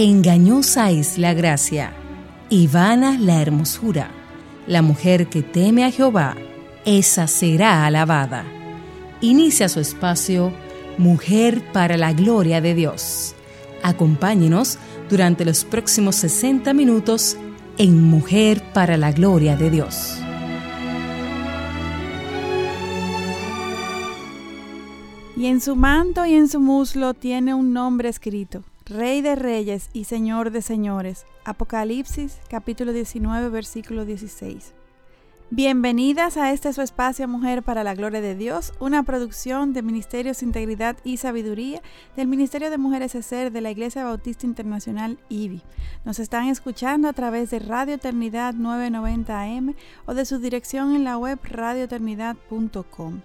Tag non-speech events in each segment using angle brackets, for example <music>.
Engañosa es la gracia y vana la hermosura. La mujer que teme a Jehová, esa será alabada. Inicia su espacio Mujer para la Gloria de Dios. Acompáñenos durante los próximos 60 minutos en Mujer para la Gloria de Dios. Y en su manto y en su muslo tiene un nombre escrito Rey de Reyes y Señor de Señores. Apocalipsis capítulo 19 versículo 16. Bienvenidas a este su espacio Mujer para la Gloria de Dios, una producción de Ministerios Integridad y Sabiduría del Ministerio de Mujeres ESER de la Iglesia Bautista Internacional IBI. Nos están escuchando a través de Radio Eternidad 990 AM o de su dirección en la web radioeternidad.com.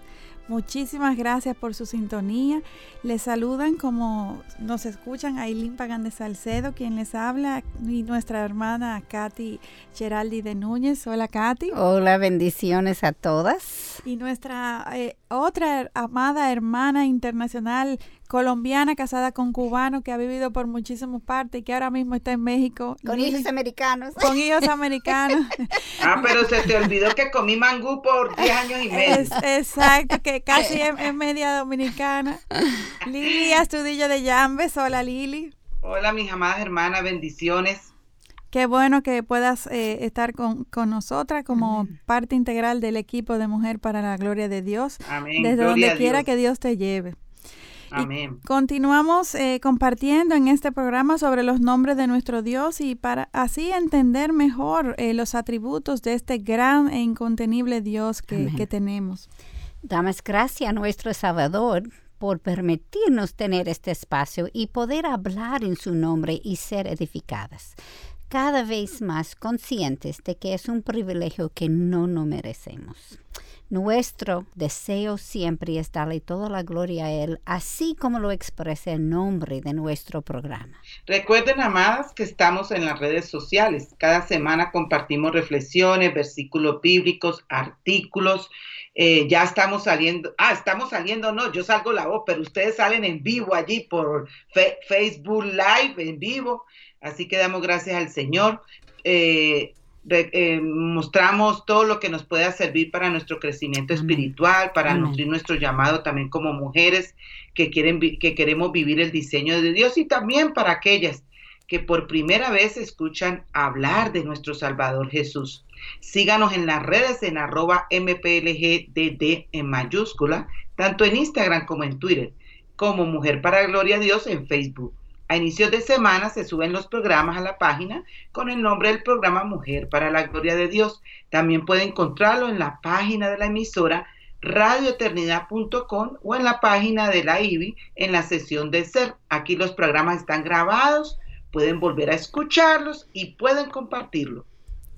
Muchísimas gracias por su sintonía. Les saludan como nos escuchan Ailín Pagan de Salcedo, quien les habla, y nuestra hermana Katy Geraldi de Núñez. Hola Katy. Hola, bendiciones a todas. Y nuestra eh, otra amada hermana internacional colombiana casada con cubano que ha vivido por muchísimas partes y que ahora mismo está en México. Con hijos americanos. Con hijos americanos. <laughs> ah, pero se te olvidó que comí mangú por 10 años y medio. exacto, que casi es, media dominicana. Lili Astudillo de Llambes. Hola Lili. Hola mis amadas hermanas, bendiciones. Qué bueno que puedas eh, estar con, nosotras como parte integral del equipo de Mujer para la Gloria de Dios. Amén. Desde donde quiera que Dios te lleve. Amén. continuamos eh, compartiendo en este programa sobre los nombres de nuestro Dios y para así entender mejor eh, los atributos de este gran e incontenible Dios que, que tenemos. Damos gracias a nuestro Salvador por permitirnos tener este espacio y poder hablar en su nombre y ser edificadas cada vez más conscientes de que es un privilegio que no nos merecemos. Nuestro deseo siempre es darle toda la gloria a Él, así como lo expresa el nombre de nuestro programa. Recuerden, amadas, que estamos en las redes sociales. Cada semana compartimos reflexiones, versículos bíblicos, artículos. Eh, ya estamos saliendo, ah, estamos saliendo, no, yo salgo la voz, pero ustedes salen en vivo allí por Facebook Live, en vivo. Así que damos gracias al Señor. Eh, eh, mostramos todo lo que nos pueda servir para nuestro crecimiento espiritual, para nutrir nuestro llamado también como mujeres que, quieren, que queremos vivir el diseño de Dios y también para aquellas que por primera vez escuchan hablar de nuestro Salvador Jesús. Síganos en las redes en arroba mplgdd en mayúscula, tanto en Instagram como en Twitter, como Mujer para Gloria a Dios en Facebook. A inicios de semana se suben los programas a la página con el nombre del programa Mujer para la Gloria de Dios. También puede encontrarlo en la página de la emisora radioeternidad.com o en la página de la IBI en la sesión de ser. Aquí los programas están grabados, pueden volver a escucharlos y pueden compartirlo.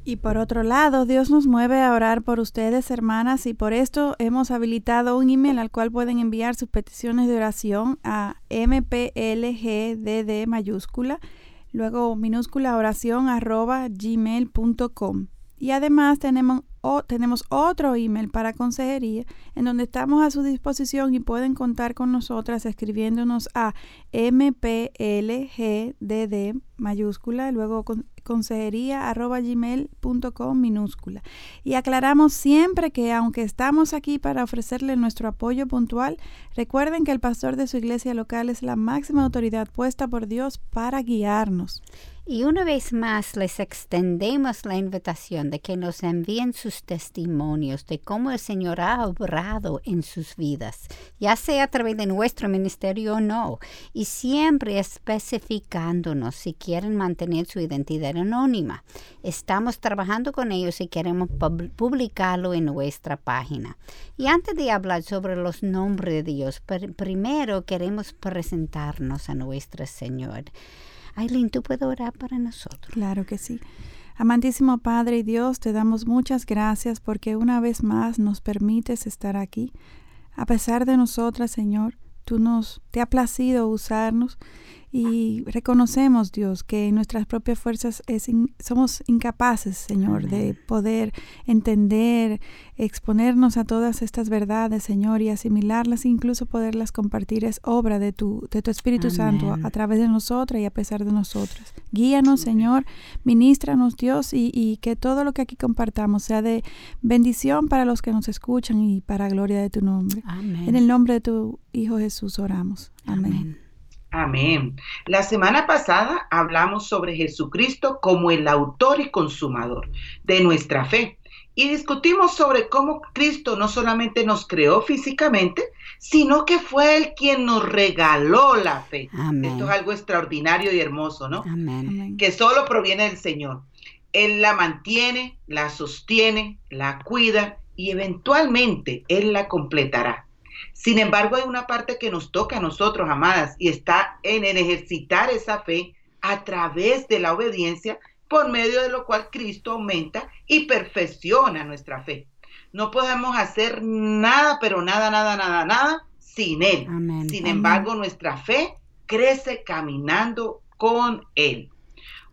Y por otro lado, Dios nos mueve a orar por ustedes, hermanas, y por esto hemos habilitado un email al cual pueden enviar sus peticiones de oración a mplgdd mayúscula, luego minúscula oración arroba gmail.com. Y además tenemos, tenemos otro email para consejería en donde estamos a su disposición y pueden contar con nosotras escribiéndonos a mplgdd mayúscula, luego consejería arroba gmail.com minúscula. Y aclaramos siempre que aunque estamos aquí para ofrecerle nuestro apoyo puntual, recuerden que el pastor de su iglesia local es la máxima autoridad puesta por Dios para guiarnos. Y una vez más les extendemos la invitación de que nos envíen sus testimonios de cómo el Señor ha obrado en sus vidas, ya sea a través de nuestro ministerio o no, y siempre especificándonos si quieren mantener su identidad anónima. Estamos trabajando con ellos y queremos publicarlo en nuestra página. Y antes de hablar sobre los nombres de Dios, primero queremos presentarnos a nuestro Señor. Aileen, ¿tú puedes orar para nosotros? Claro que sí. Amantísimo Padre y Dios, te damos muchas gracias porque una vez más nos permites estar aquí. A pesar de nosotras, Señor, tú nos te ha placido usarnos y reconocemos, Dios, que en nuestras propias fuerzas es somos incapaces, Señor, de poder entender, exponernos a todas estas verdades, Señor, y asimilarlas, incluso poderlas compartir. Es obra de tu, de tu Espíritu Santo a través de nosotras y a pesar de nosotras. Guíanos, Señor, ministranos, Dios, y, y que todo lo que aquí compartamos sea de bendición para los que nos escuchan y para gloria de tu nombre. En el nombre de tu Hijo Jesús oramos. Amén. Amén. La semana pasada hablamos sobre Jesucristo como el autor y consumador de nuestra fe y discutimos sobre cómo Cristo no solamente nos creó físicamente, sino que fue Él quien nos regaló la fe. Esto es algo extraordinario y hermoso, ¿no? Amén. Que solo proviene del Señor. Él la mantiene, la sostiene, la cuida y eventualmente Él la completará. Sin embargo, hay una parte que nos toca a nosotros, amadas, y está en el ejercitar esa fe a través de la obediencia, por medio de lo cual Cristo aumenta y perfecciona nuestra fe. No podemos hacer nada, pero nada, nada, nada, nada sin Él. Sin embargo, nuestra fe crece caminando con Él.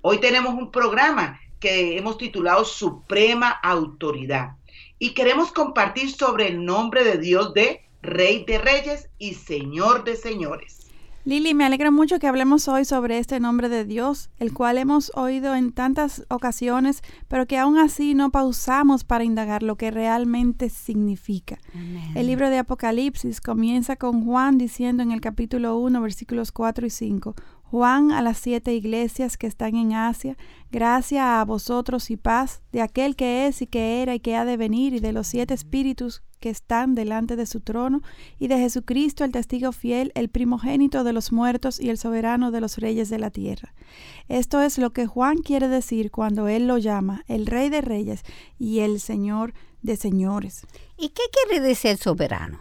Hoy tenemos un programa que hemos titulado Suprema Autoridad y queremos compartir sobre el nombre de Dios de Rey de Reyes y Señor de Señores. Lili, me alegra mucho que hablemos hoy sobre este nombre de Dios, el cual hemos oído en tantas ocasiones, pero que aún así no pausamos para indagar lo que realmente significa. El libro de Apocalipsis comienza con Juan diciendo en el capítulo 1, versículos 4 y 5, Juan a las siete iglesias que están en Asia, gracia a vosotros y paz de aquel que es y que era y que ha de venir y de los siete espíritus que están delante de su trono y de Jesucristo el testigo fiel, el primogénito de los muertos y el soberano de los reyes de la tierra. Esto es lo que Juan quiere decir cuando él lo llama el rey de reyes y el señor de señores. ¿Y qué quiere decir soberano?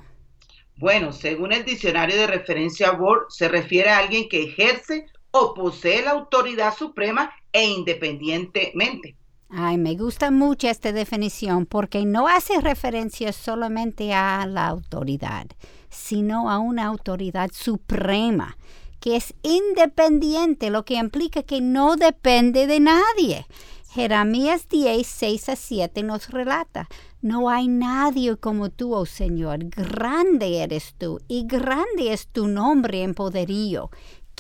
Bueno, según el diccionario de referencia Word, se refiere a alguien que ejerce o posee la autoridad suprema e independientemente. Ay, me gusta mucho esta definición porque no hace referencia solamente a la autoridad, sino a una autoridad suprema que es independiente, lo que implica que no depende de nadie. Jeremías 10, 6 a 7 nos relata, no hay nadie como tú, oh Señor, grande eres tú y grande es tu nombre en poderío.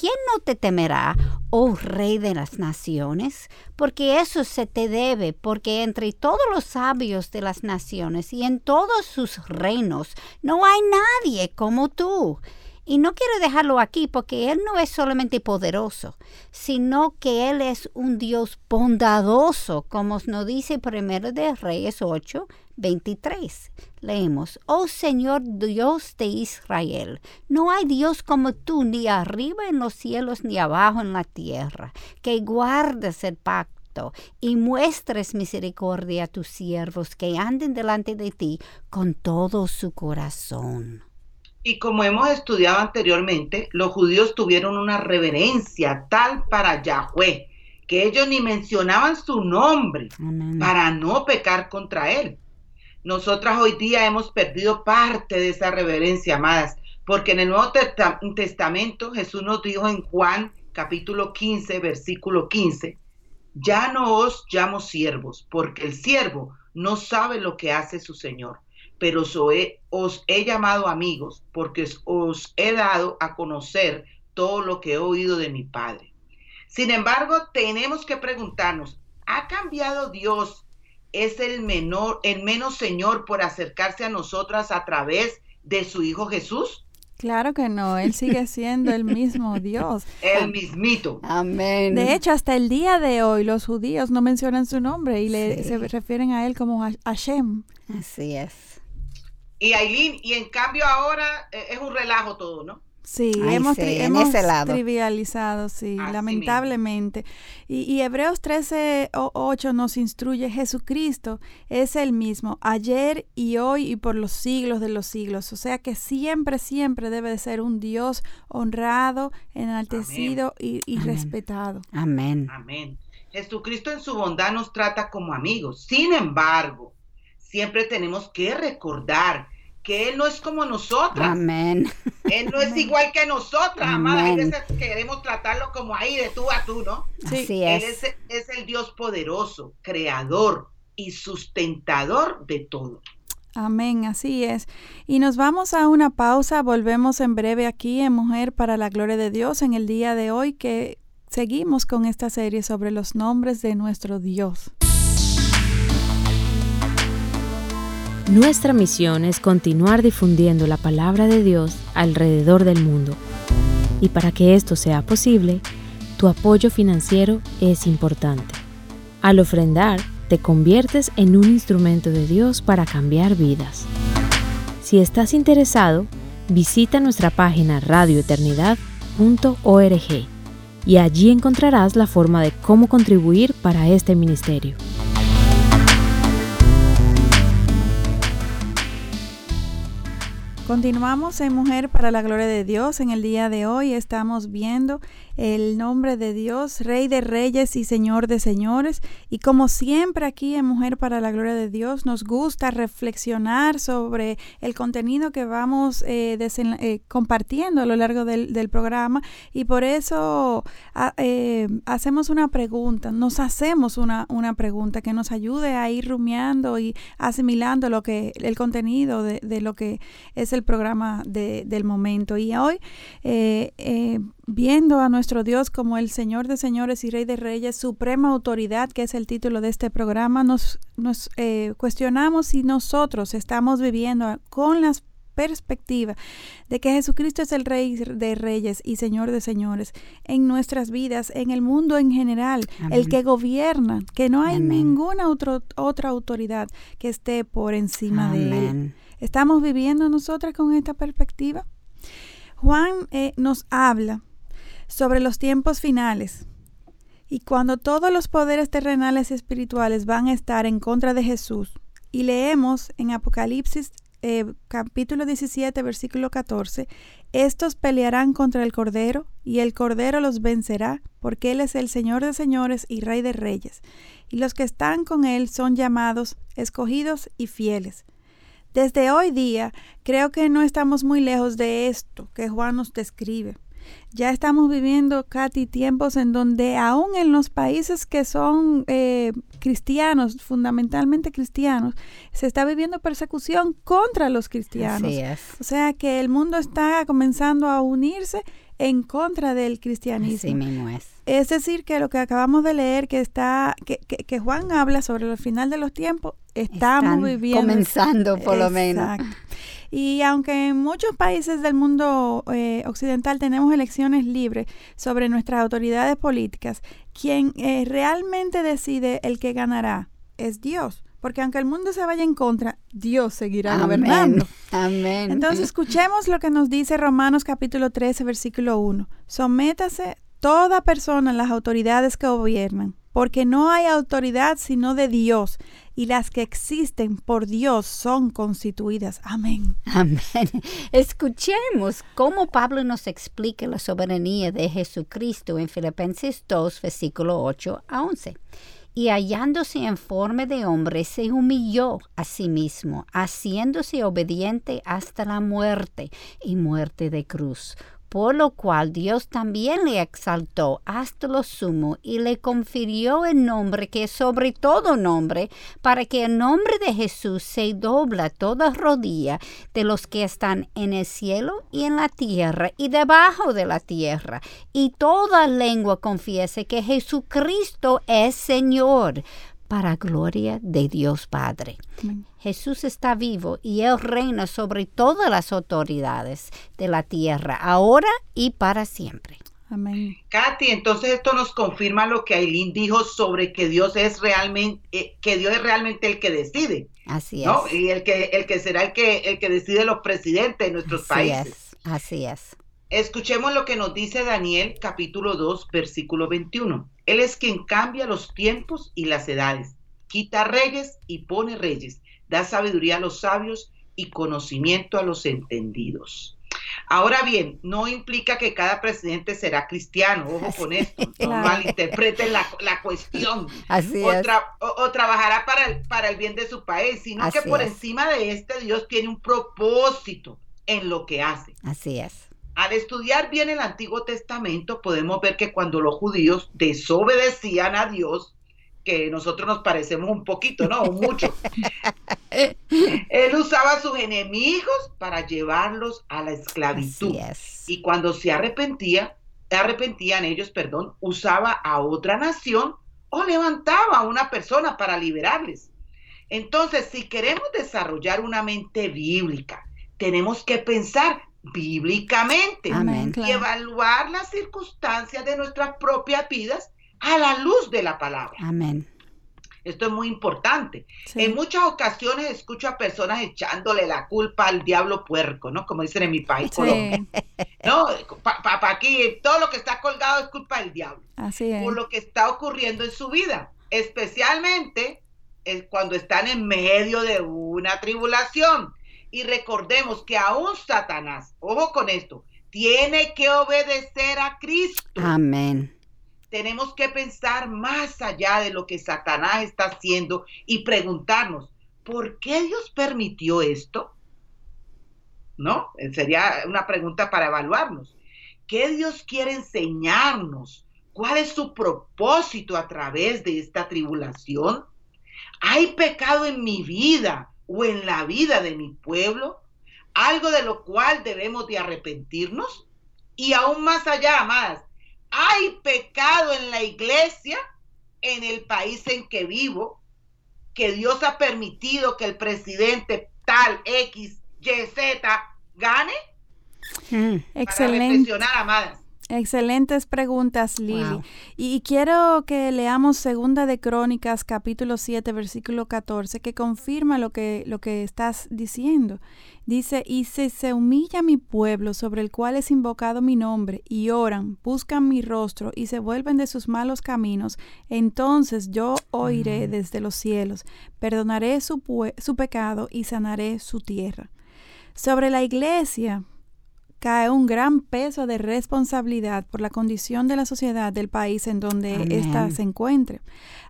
¿Quién no te temerá, oh Rey de las Naciones? Porque eso se te debe, porque entre todos los sabios de las naciones y en todos sus reinos no hay nadie como tú. Y no quiero dejarlo aquí porque Él no es solamente poderoso, sino que Él es un Dios bondadoso, como nos dice primero de Reyes 8, 23. Leemos, Oh Señor Dios de Israel, no hay Dios como tú, ni arriba en los cielos, ni abajo en la tierra, que guardes el pacto y muestres misericordia a tus siervos que anden delante de ti con todo su corazón. Y como hemos estudiado anteriormente, los judíos tuvieron una reverencia tal para Yahweh, que ellos ni mencionaban su nombre para no pecar contra él. Nosotras hoy día hemos perdido parte de esa reverencia, amadas, porque en el Nuevo Testamento Jesús nos dijo en Juan capítulo 15, versículo 15, ya no os llamo siervos, porque el siervo no sabe lo que hace su Señor pero os he llamado amigos porque os he dado a conocer todo lo que he oído de mi Padre. Sin embargo, tenemos que preguntarnos, ¿ha cambiado Dios? ¿Es el menor, el menos Señor por acercarse a nosotras a través de su Hijo Jesús? Claro que no, Él sigue <laughs> siendo el mismo Dios. El mismito. Amén. De hecho, hasta el día de hoy los judíos no mencionan su nombre y le, se refieren a Él como Hashem. Así es. Y Aileen, y en cambio ahora eh, es un relajo todo, ¿no? Sí, hemos, trivializado, sí, lamentablemente. Y, y, Hebreos 13, 8 nos instruye, Jesucristo es el mismo, ayer y hoy y por los siglos de los siglos. O sea que siempre, siempre debe de ser un Dios honrado, enaltecido y, y respetado. Amén. Amén. Jesucristo en su bondad nos trata como amigos. Sin embargo, siempre tenemos que recordar que Él no es como nosotras. Amén. Él no es igual que nosotras, amada. A veces queremos tratarlo como ahí de tú a tú, ¿no? Así Él es. es, es el Dios poderoso, creador y sustentador de todo. Amén, así es. Y nos vamos a una pausa, volvemos en breve aquí en Mujer para la Gloria de Dios en el día de hoy que seguimos con esta serie sobre los nombres de nuestro Dios. Nuestra misión es continuar difundiendo la palabra de Dios alrededor del mundo. Y para que esto sea posible, tu apoyo financiero es importante. Al ofrendar, te conviertes en un instrumento de Dios para cambiar vidas. Si estás interesado, visita nuestra página radioeternidad.org y allí encontrarás la forma de cómo contribuir para este ministerio. Continuamos en Mujer para la Gloria de Dios. En el día de hoy estamos viendo el nombre de Dios, Rey de Reyes y Señor de Señores. Y como siempre aquí en Mujer para la Gloria de Dios, nos gusta reflexionar sobre el contenido que vamos eh, eh, compartiendo a lo largo del, programa. Y por eso a, eh, hacemos una pregunta, nos hacemos una, una, pregunta que nos ayude a ir rumiando y asimilando lo que el contenido de, de lo que es el programa de, del momento. Y hoy, eh, eh, viendo a nuestro Dios como el Señor de señores y Rey de reyes, suprema autoridad, que es el título de este programa, nos, nos eh, cuestionamos si nosotros estamos viviendo con las perspectiva de que Jesucristo es el Rey de Reyes y Señor de Señores en nuestras vidas, en el mundo en general, Amén. el que gobierna, que no hay Amén. ninguna otro, otra autoridad que esté por encima Amén. de él. ¿Estamos viviendo nosotras con esta perspectiva? Juan eh, nos habla sobre los tiempos finales y cuando todos los poderes terrenales y espirituales van a estar en contra de Jesús. Y leemos en Apocalipsis eh, capítulo 17, versículo 14, estos pelearán contra el Cordero y el Cordero los vencerá porque Él es el Señor de señores y Rey de reyes. Y los que están con Él son llamados, escogidos y fieles. Desde hoy día creo que no estamos muy lejos de esto que Juan nos describe. Ya estamos viviendo, Katy, tiempos en donde aún en los países que son eh, cristianos, fundamentalmente cristianos, se está viviendo persecución contra los cristianos. Así es. O sea que el mundo está comenzando a unirse en contra del cristianismo. Así mismo es. Es decir, que lo que acabamos de leer, que está, que, que, que Juan habla sobre el final de los tiempos, estamos Están viviendo. Comenzando, por lo menos. Exacto. Y aunque en muchos países del mundo eh, occidental tenemos elecciones libres sobre nuestras autoridades políticas, quien eh, realmente decide el que ganará es Dios. Porque aunque el mundo se vaya en contra, Dios seguirá Amén. gobernando. Amén. Entonces escuchemos lo que nos dice Romanos capítulo 13, versículo 1. Sométase toda persona a las autoridades que gobiernan, porque no hay autoridad sino de Dios, y las que existen por Dios son constituidas. Amén. Amén. <laughs> Escuchemos cómo Pablo nos explica la soberanía de Jesucristo en Filipenses 2, versículo 8 a 11 y hallándose en forma de hombre, se humilló a sí mismo, haciéndose obediente hasta la muerte y muerte de cruz. Por lo cual Dios también le exaltó hasta lo sumo y le confirió el nombre que es sobre todo nombre, para que el nombre de Jesús se dobla toda rodilla de los que están en el cielo y en la tierra y debajo de la tierra, y toda lengua confiese que Jesucristo es Señor para gloria de Dios Padre. Amén. Jesús está vivo y Él reina sobre todas las autoridades de la tierra, ahora y para siempre. Amén. Katy, entonces esto nos confirma lo que Aileen dijo sobre que Dios es realmente, eh, que Dios es realmente el que decide. Así ¿no? es. Y el que, el que será el que, el que decide los presidentes de nuestros Así países. es. Así es. Escuchemos lo que nos dice Daniel capítulo 2, versículo 21. Él es quien cambia los tiempos y las edades, quita reyes y pone reyes, da sabiduría a los sabios y conocimiento a los entendidos. Ahora bien, no implica que cada presidente será cristiano, ojo con esto, no malinterpreten la, la cuestión, Así o, o, trabajará para el, para el bien de su país, sino que por encima de este Dios tiene un propósito en lo que hace. Así es. Al estudiar bien el Antiguo Testamento podemos ver que cuando los judíos desobedecían a Dios, que nosotros nos parecemos un poquito, ¿no? mucho. <laughs> Él usaba a sus enemigos para llevarlos a la esclavitud. Y cuando se arrepentía, arrepentían ellos, perdón, usaba a otra nación o levantaba a una persona para liberarles. Entonces, si queremos desarrollar una mente bíblica, tenemos que pensar bíblicamente y evaluar las circunstancias de nuestras propias vidas a la luz de la palabra. Amén. Esto es muy importante. En muchas ocasiones escucho a personas echándole la culpa al diablo puerco, ¿no? Como dicen en mi país, Colombia. No, para aquí, todo lo que está colgado es culpa del diablo. Así es. Por lo que está ocurriendo en su vida, especialmente cuando están en medio de una tribulación. Y recordemos que aún Satanás, ojo con esto, tiene que obedecer a Cristo. Amén tenemos que pensar más allá de lo que Satanás está haciendo y preguntarnos, ¿por qué Dios permitió esto? ¿No? Sería una pregunta para evaluarnos. ¿Qué Dios quiere enseñarnos? ¿Cuál es su propósito a través de esta tribulación? ¿Hay pecado en mi vida o en la vida de mi pueblo? ¿Algo de lo cual debemos de arrepentirnos? Y aún más allá, amadas, hay pecado en la iglesia, en el país en que vivo, que Dios ha permitido que el presidente tal X, Y, Z gane? Mm. Excelente. amadas. Excelentes preguntas, Lili. Y, quiero que leamos Segunda de Crónicas, capítulo 7, versículo 14, que confirma lo que, lo que estás diciendo. Dice, y si se humilla mi pueblo sobre el cual es invocado mi nombre, y oran, buscan mi rostro y se vuelven de sus malos caminos, entonces yo oiré desde los cielos, perdonaré su, su pecado y sanaré su tierra. Sobre la iglesia, cae un gran peso de responsabilidad por la condición de la sociedad del país en donde ésta se encuentre.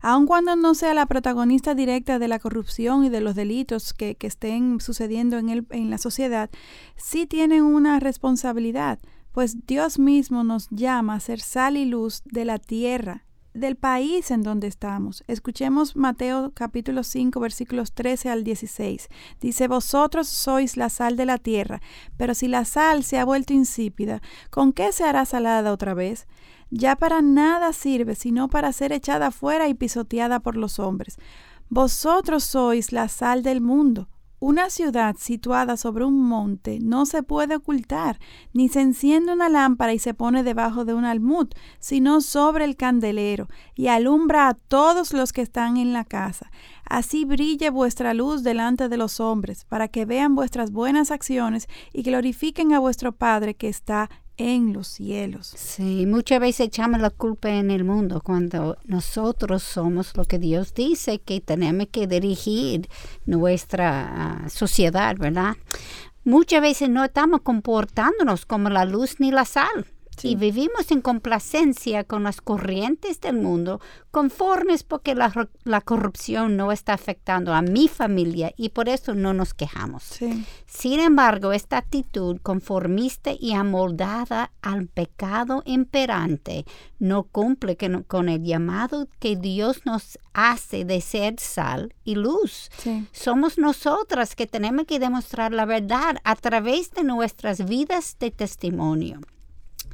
Aun cuando no sea la protagonista directa de la corrupción y de los delitos que, estén sucediendo en, el, en la sociedad, sí tienen una responsabilidad, pues Dios mismo nos llama a ser sal y luz de la tierra del país en donde estamos. Escuchemos Mateo capítulo 5 versículos 13 al 16. Dice, vosotros sois la sal de la tierra, pero si la sal se ha vuelto insípida, ¿con qué se hará salada otra vez? Ya para nada sirve, sino para ser echada fuera y pisoteada por los hombres. Vosotros sois la sal del mundo. Una ciudad situada sobre un monte no se puede ocultar, ni se enciende una lámpara y se pone debajo de un almud, sino sobre el candelero, y alumbra a todos los que están en la casa. Así brille vuestra luz delante de los hombres, para que vean vuestras buenas acciones y glorifiquen a vuestro Padre que está en los cielos. Sí, muchas veces echamos la culpa en el mundo cuando nosotros somos lo que Dios dice que tenemos que dirigir nuestra ah, sociedad, ¿verdad? Muchas veces no estamos comportándonos como la luz ni la sal. Y vivimos en complacencia con las corrientes del mundo, conformes porque la, corrupción no está afectando a mi familia y por eso no nos quejamos. Sin embargo, esta actitud conformista y amoldada al pecado imperante no cumple con el llamado que Dios nos hace de ser sal y luz. Somos nosotras que tenemos que demostrar la verdad a través de nuestras vidas de testimonio.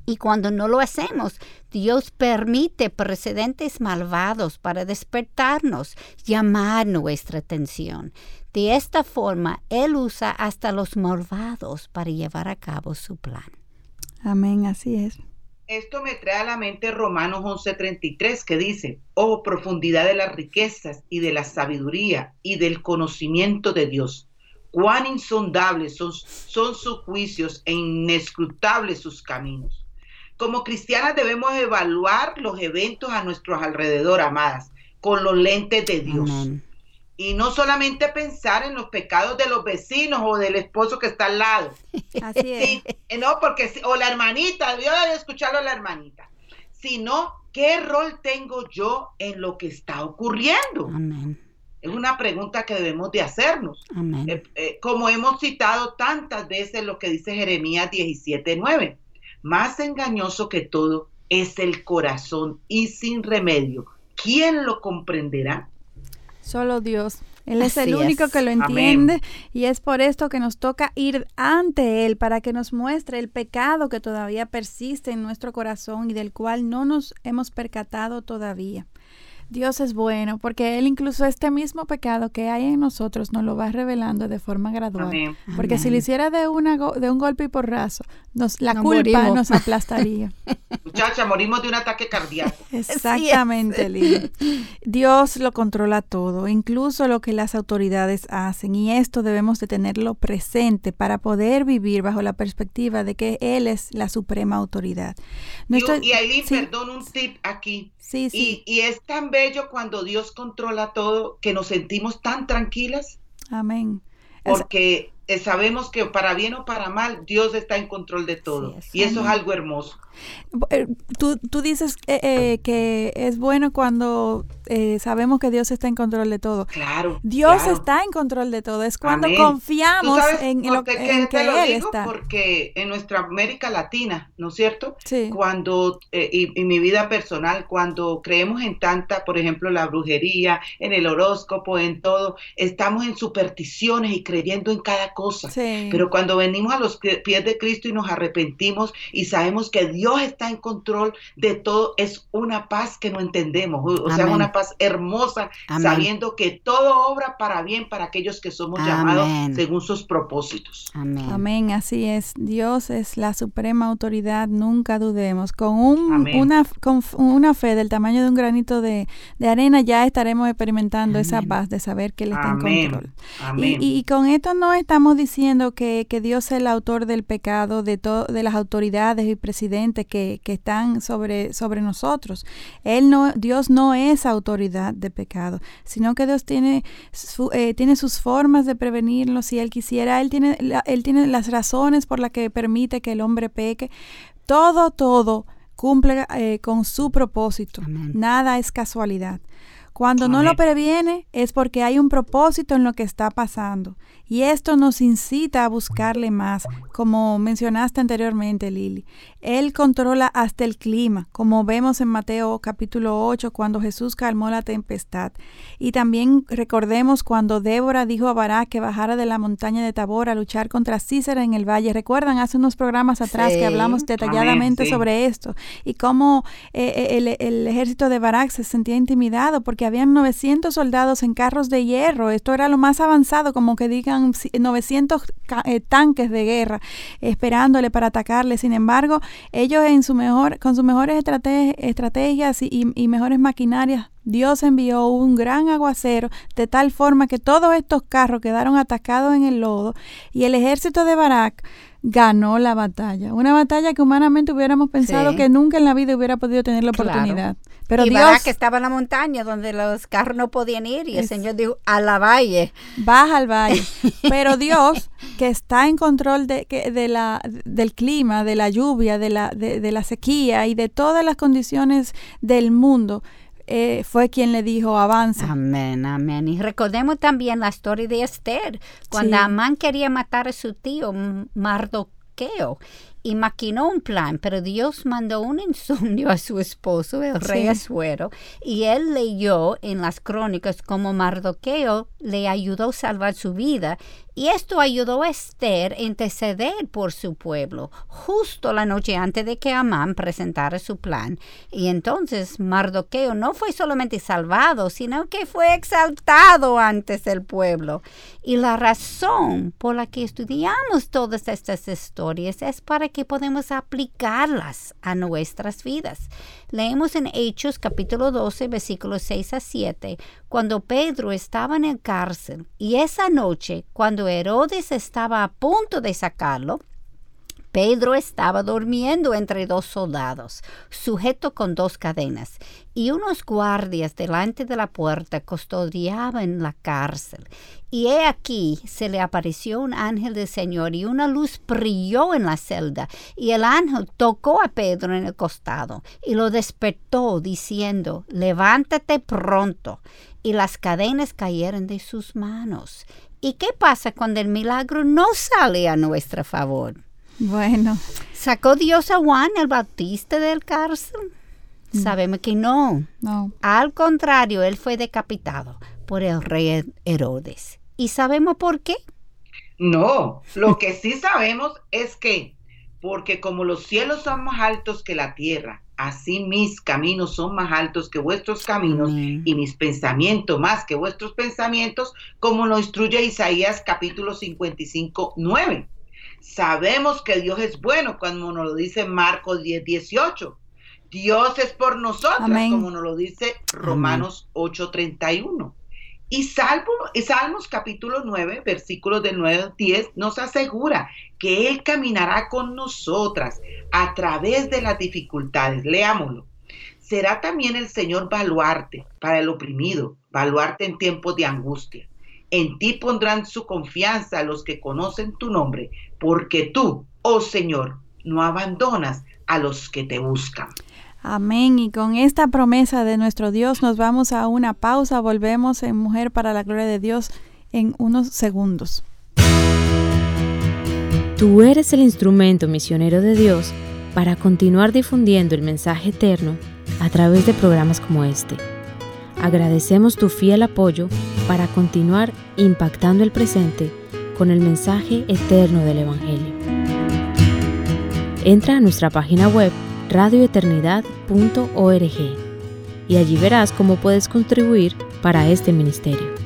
Y cuando no lo hacemos, Dios permite precedentes malvados para despertarnos, llamar nuestra atención. De esta forma, Él usa hasta los malvados para llevar a cabo su plan. Amén, así es. Esto me trae a la mente Romanos 11:33 que dice, oh profundidad de las riquezas y de la sabiduría y del conocimiento de Dios. Cuán insondables son, son sus juicios e inescrutables sus caminos. Como cristianas debemos evaluar los eventos a nuestros alrededor, amadas, con los lentes de Dios. y no solamente pensar en los pecados de los vecinos o del esposo que está al lado. <laughs> Así es. Sí, no, porque, o la hermanita, yo de escucharlo a la hermanita, sino qué rol tengo yo en lo que está ocurriendo. Amén. Es una pregunta que debemos de hacernos. Amén. Eh, eh, como hemos citado tantas veces lo que dice Jeremías 17:9, más engañoso que todo es el corazón y sin remedio. ¿Quién lo comprenderá? Solo Dios. Él es el único es. que lo Amén. entiende y es por esto que nos toca ir ante Él para que nos muestre el pecado que todavía persiste en nuestro corazón y del cual no nos hemos percatado todavía. Dios es bueno porque Él incluso este mismo pecado que hay en nosotros nos lo va revelando de forma gradual. Amén. Porque si lo hiciera de, una, go- de un golpe y porrazo, nos, la Nos culpa morimos. nos aplastaría. <laughs> Muchacha, morimos de un ataque cardíaco. Exactamente, Lili. Dios lo controla todo, incluso lo que las autoridades hacen, y esto debemos de tenerlo presente para poder vivir bajo la perspectiva de que Él es la suprema autoridad. Nuestro- y Aileen, sí, perdón, un tip aquí. sí, sí, Y, y es tan bello cuando Dios controla todo que nos sentimos tan tranquilas amén. Porque eh, sabemos que para bien o para mal Dios está en control de todo. y eso es algo hermoso. Eh, Tú, tú dices eh, eh, que es bueno cuando eh, sabemos que Dios está en control de todo. Claro. Dios claro. está en control de todo. Es cuando Amén. ¿Tú confiamos en, lo, en que lo Él digo? está. Porque en nuestra América Latina, ¿no es cierto? Sí. Cuando, y, y mi vida personal, cuando creemos en tanta, por ejemplo, la brujería, en el horóscopo, en todo, estamos en supersticiones y creyendo en cada cosa. Sí. Pero cuando venimos a los pie- pies de Cristo y nos arrepentimos y sabemos que Dios está en control de todo, es una paz que no entendemos. O sea, una paz hermosa, Amén. sabiendo que todo obra para bien para aquellos que somos llamados según sus propósitos. Amén. Amén, así es. Dios es la suprema autoridad, nunca dudemos. Con, un, una, con una fe del tamaño de un granito de, de arena ya estaremos experimentando esa paz de saber que Él está en control. Y, Amén. y- y con esto no estamos diciendo que, que Dios es el autor del pecado de, to- de las autoridades y presidentes que, que están sobre, sobre nosotros. Él no, Dios no es autoridad de pecado, sino que Dios tiene, su- eh, tiene sus formas de prevenirlo. Si Él quisiera, Él tiene, la- él tiene las razones por las que permite que el hombre peque. Todo, todo cumple eh, con su propósito. Amén. Nada es casualidad. Cuando no lo previene es porque hay un propósito en lo que está pasando. Y esto nos incita a buscarle más, como mencionaste anteriormente, Lili. Él controla hasta el clima, como vemos en Mateo capítulo 8, cuando Jesús calmó la tempestad. Y también recordemos cuando Débora dijo a Barak que bajara de la montaña de Tabor a luchar contra Cícera en el valle. ¿Recuerdan hace unos programas atrás Sí. que hablamos detalladamente sí. sobre esto? Y cómo eh, eh, el, el ejército de Barak se sentía intimidado porque habían 900 soldados en carros de hierro. Esto era lo más avanzado, como que digan si- 900 ca- eh, tanques de guerra esperándole para atacarle. Sin embargo, ellos en su mejor, con sus mejores estrate- estrategias y, y- y mejores maquinarias, Dios envió un gran aguacero de tal forma que todos estos carros quedaron atacados en el lodo y el ejército de Barak ganó la batalla. Una batalla que humanamente hubiéramos pensado Sí. que nunca en la vida hubiera podido tener la Claro. oportunidad. Pero y Dios Barak estaba en la montaña donde los carros no podían ir y el Señor dijo, a la valle. baja al valle. <laughs> Pero Dios, que está en control de, que- de la, del clima, de la lluvia, de la, de, de la sequía y de todas las condiciones del mundo, eh, fue quien le dijo, avanza. Amén, amén. Y recordemos también la historia de Esther, cuando Sí. Amán quería matar a su tío Mardoqueo y maquinó un plan, pero Dios mandó un insomnio a su esposo, el rey Sí. Asuero, y él leyó en las crónicas cómo Mardoqueo le ayudó a salvar su vida y esto ayudó a Esther a interceder por su pueblo justo la noche antes de que Amán presentara su plan. Y entonces Mardoqueo no fue solamente salvado, sino que fue exaltado antes del pueblo. Y la razón por la que estudiamos todas estas historias es para que podamos aplicarlas a nuestras vidas. Leemos en Hechos capítulo 12 versículos 6 a 7, cuando Pedro estaba en el cárcel y esa noche, cuando Herodes estaba a punto de sacarlo, Pedro estaba durmiendo entre dos soldados, sujeto con dos cadenas, y unos guardias delante de la puerta custodiaban la cárcel. Y he aquí se le apareció un ángel del Señor y una luz brilló en la celda, y el ángel tocó a Pedro en el costado y lo despertó diciendo, levántate pronto. Y las cadenas cayeron de sus manos. ¿Y qué pasa cuando el milagro no sale a nuestro favor? Bueno. ¿Sacó Dios a Juan el Bautista del cárcel? Mm. Sabemos que no. No. Al contrario, él fue decapitado por el rey Herodes. ¿Y sabemos por qué? No, lo que sí sabemos es que, porque como los cielos son más altos que la tierra, así mis caminos son más altos que vuestros caminos Amén. y mis pensamientos más que vuestros pensamientos, como lo instruye Isaías capítulo 55, 9. Sabemos que Dios es bueno, como nos lo dice Marcos 10, 18. Dios es por nosotras, Amén. como nos lo dice Romanos 8, 31. Y, Salmo, Salmos capítulo 9, versículos del 9 al 10, nos asegura que Él caminará con nosotras a través de las dificultades. Leámoslo. Será también el Señor baluarte para el oprimido, baluarte en tiempos de angustia. En ti pondrán su confianza los que conocen tu nombre, porque tú, oh Señor, no abandonas a los que te buscan. Amén. Y con esta promesa de nuestro Dios nos vamos a una pausa. Volvemos en Mujer para la Gloria de Dios en unos segundos. Tú eres el instrumento misionero de Dios para continuar difundiendo el mensaje eterno a través de programas como este. Agradecemos tu fiel apoyo para continuar impactando el presente con el mensaje eterno del Evangelio. Entra a nuestra página web radioeternidad.org y allí verás cómo puedes contribuir para este ministerio.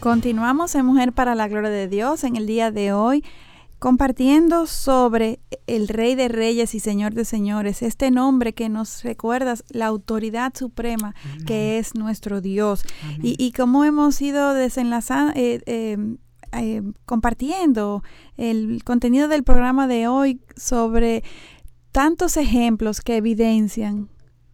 Continuamos en Mujer para la Gloria de Dios en el día de hoy compartiendo sobre el Rey de Reyes y Señor de Señores, este nombre que nos recuerda la autoridad suprema Amén. que es nuestro Dios. Y, y cómo hemos ido desenlazando, eh, eh, eh, compartiendo el contenido del programa de hoy sobre tantos ejemplos que evidencian,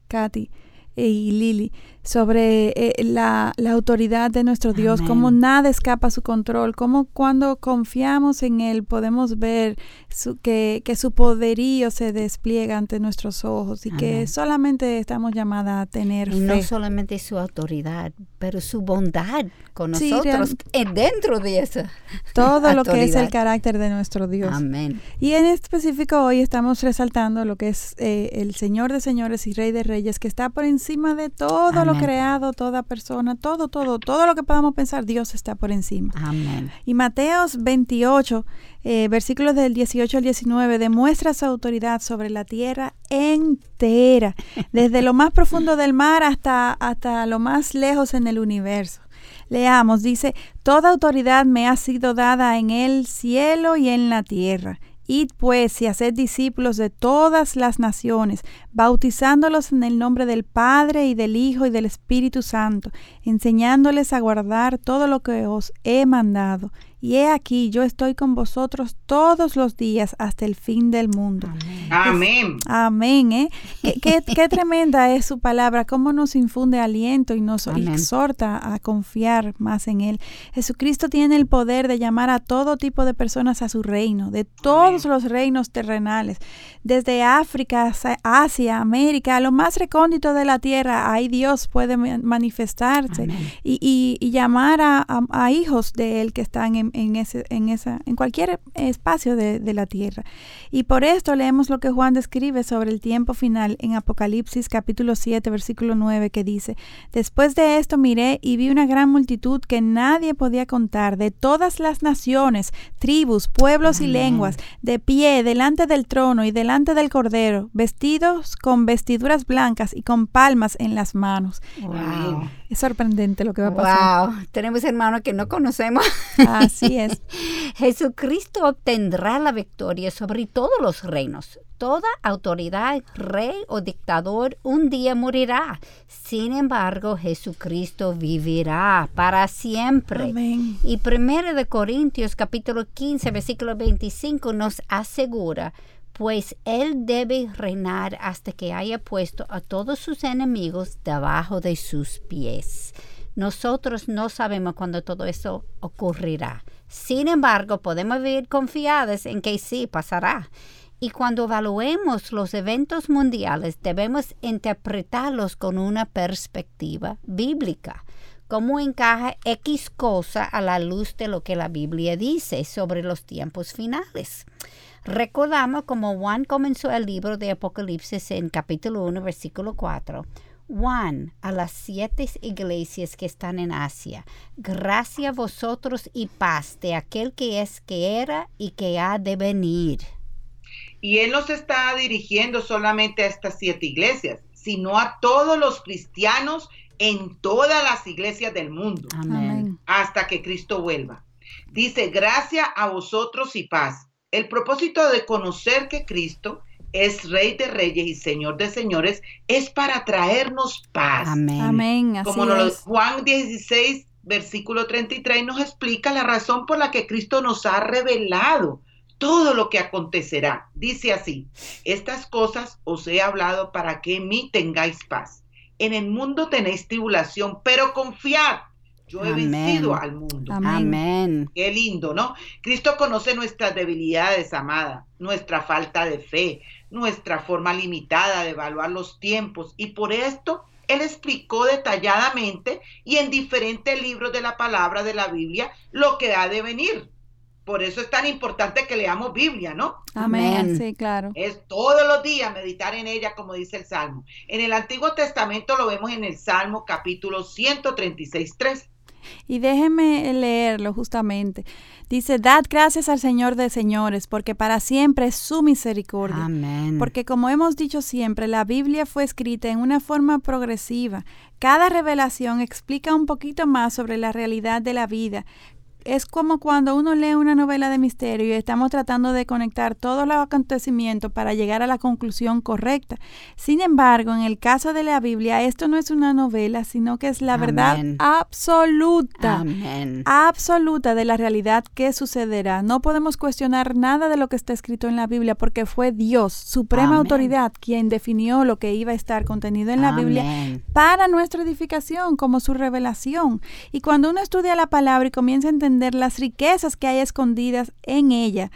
Katy y Lili, sobre eh, la, la autoridad de nuestro Dios, Amén. cómo nada escapa a su control, cómo cuando confiamos en Él podemos ver su- que, que su poderío se despliega ante nuestros ojos y que Amén. solamente estamos llamadas a tener Y fe. no solamente su autoridad, pero su bondad con Sí, nosotros real- eh, dentro de esa. Todo lo que es el carácter de nuestro Dios. Amén. Y en específico hoy estamos resaltando lo que es eh, el Señor de señores y Rey de reyes, que está por encima de todo lo creado, toda persona, todo, todo, todo lo que podamos pensar, Dios está por encima. Amén. Y Mateos 28, eh, versículos del 18 al 19, demuestra su autoridad sobre la tierra entera, <laughs> desde lo más profundo del mar hasta, hasta lo más lejos en el universo. Leamos, dice, Toda autoridad me ha sido dada en el cielo y en la tierra. Id pues y haced discípulos de todas las naciones, bautizándolos en el nombre del Padre y del Hijo y del Espíritu Santo, enseñándoles a guardar todo lo que os he mandado. Y he aquí, yo estoy con vosotros todos los días hasta el fin del mundo. Amén. Amén, ¿eh? Qué, qué- qué tremenda es su palabra, cómo nos infunde aliento y nos Amén. exhorta a confiar más en Él. Jesucristo tiene el poder de llamar a todo tipo de personas a su reino, de todos los reinos terrenales, desde África, Asia, América, a lo más recóndito de la tierra, ahí Dios puede ma- manifestarse y, y- y llamar a, a- a hijos de Él que están en, en ese, en, esa, en cualquier espacio de, de la tierra. Y por esto leemos lo que Juan describe sobre el tiempo final en Apocalipsis capítulo 7, versículo 9, que dice, Después de esto miré y vi una gran multitud que nadie podía contar, de todas las naciones, tribus, pueblos y Amén. lenguas, de pie delante del trono y delante del Cordero, vestidos con vestiduras blancas y con palmas en las manos. Wow. Es sorprendente lo que va a pasar. Wow. Tenemos hermanos que no conocemos. Así es. <laughs> Jesucristo obtendrá la victoria sobre todos los reinos, Toda autoridad, rey o dictador un día morirá. Sin embargo, Jesucristo vivirá para siempre. Amén. Y primero de Corintios capítulo 15 versículo 25 nos asegura, pues él debe reinar hasta que haya puesto a todos sus enemigos debajo de sus pies. Nosotros no sabemos cuándo todo eso ocurrirá. Sin embargo, podemos vivir confiados en que sí pasará. Y cuando evaluemos los eventos mundiales, debemos interpretarlos con una perspectiva bíblica. ¿Cómo encaja X cosa a la luz de lo que la Biblia dice sobre los tiempos finales? Recordamos como Juan comenzó el libro de Apocalipsis en capítulo 1, versículo 4. Juan, a las siete iglesias que están en Asia, gracia a vosotros y paz de aquel que es, que era y que ha de venir. Y él no se está dirigiendo solamente a estas siete iglesias, sino a todos los cristianos en todas las iglesias del mundo, Amén. hasta que Cristo vuelva. Dice, gracia a vosotros y paz. El propósito de conocer que Cristo es Rey de Reyes y Señor de Señores es para traernos paz. Amén. Amén. Así Como nos lo- es. Juan 16, versículo 33 nos explica la razón por la que Cristo nos ha revelado todo lo que acontecerá. Dice así, estas cosas os he hablado para que en mí tengáis paz. En el mundo tenéis tribulación, pero confiad, yo he Amén. vencido al mundo. Amén. Qué lindo, ¿no? Cristo conoce nuestras debilidades, amada, nuestra falta de fe, nuestra forma limitada de evaluar los tiempos y por esto Él explicó detalladamente y en diferentes libros de la palabra de la Biblia lo que ha de venir. Por eso es tan importante que leamos Biblia, ¿no? Amén. Sí, claro. Es todos los días meditar en ella, como dice el Salmo. En el Antiguo Testamento lo vemos en el Salmo capítulo 136, 3. Y déjeme leerlo justamente. Dice, dad gracias al Señor de señores, porque para siempre es su misericordia. Amén. Porque como hemos dicho siempre, la Biblia fue escrita en una forma progresiva. Cada revelación explica un poquito más sobre la realidad de la vida. Es como cuando uno lee una novela de misterio y estamos tratando de conectar todos los acontecimientos para llegar a la conclusión correcta. Sin embargo, en el caso de la Biblia, esto no es una novela, sino que es la verdad absoluta Amén. absoluta de la realidad que sucederá. No podemos cuestionar nada de lo que está escrito en la Biblia porque fue Dios, suprema Amén. autoridad, quien definió lo que iba a estar contenido en la Biblia para nuestra edificación como su revelación. Y cuando uno estudia la palabra y comienza a entender las riquezas que hay escondidas en ella,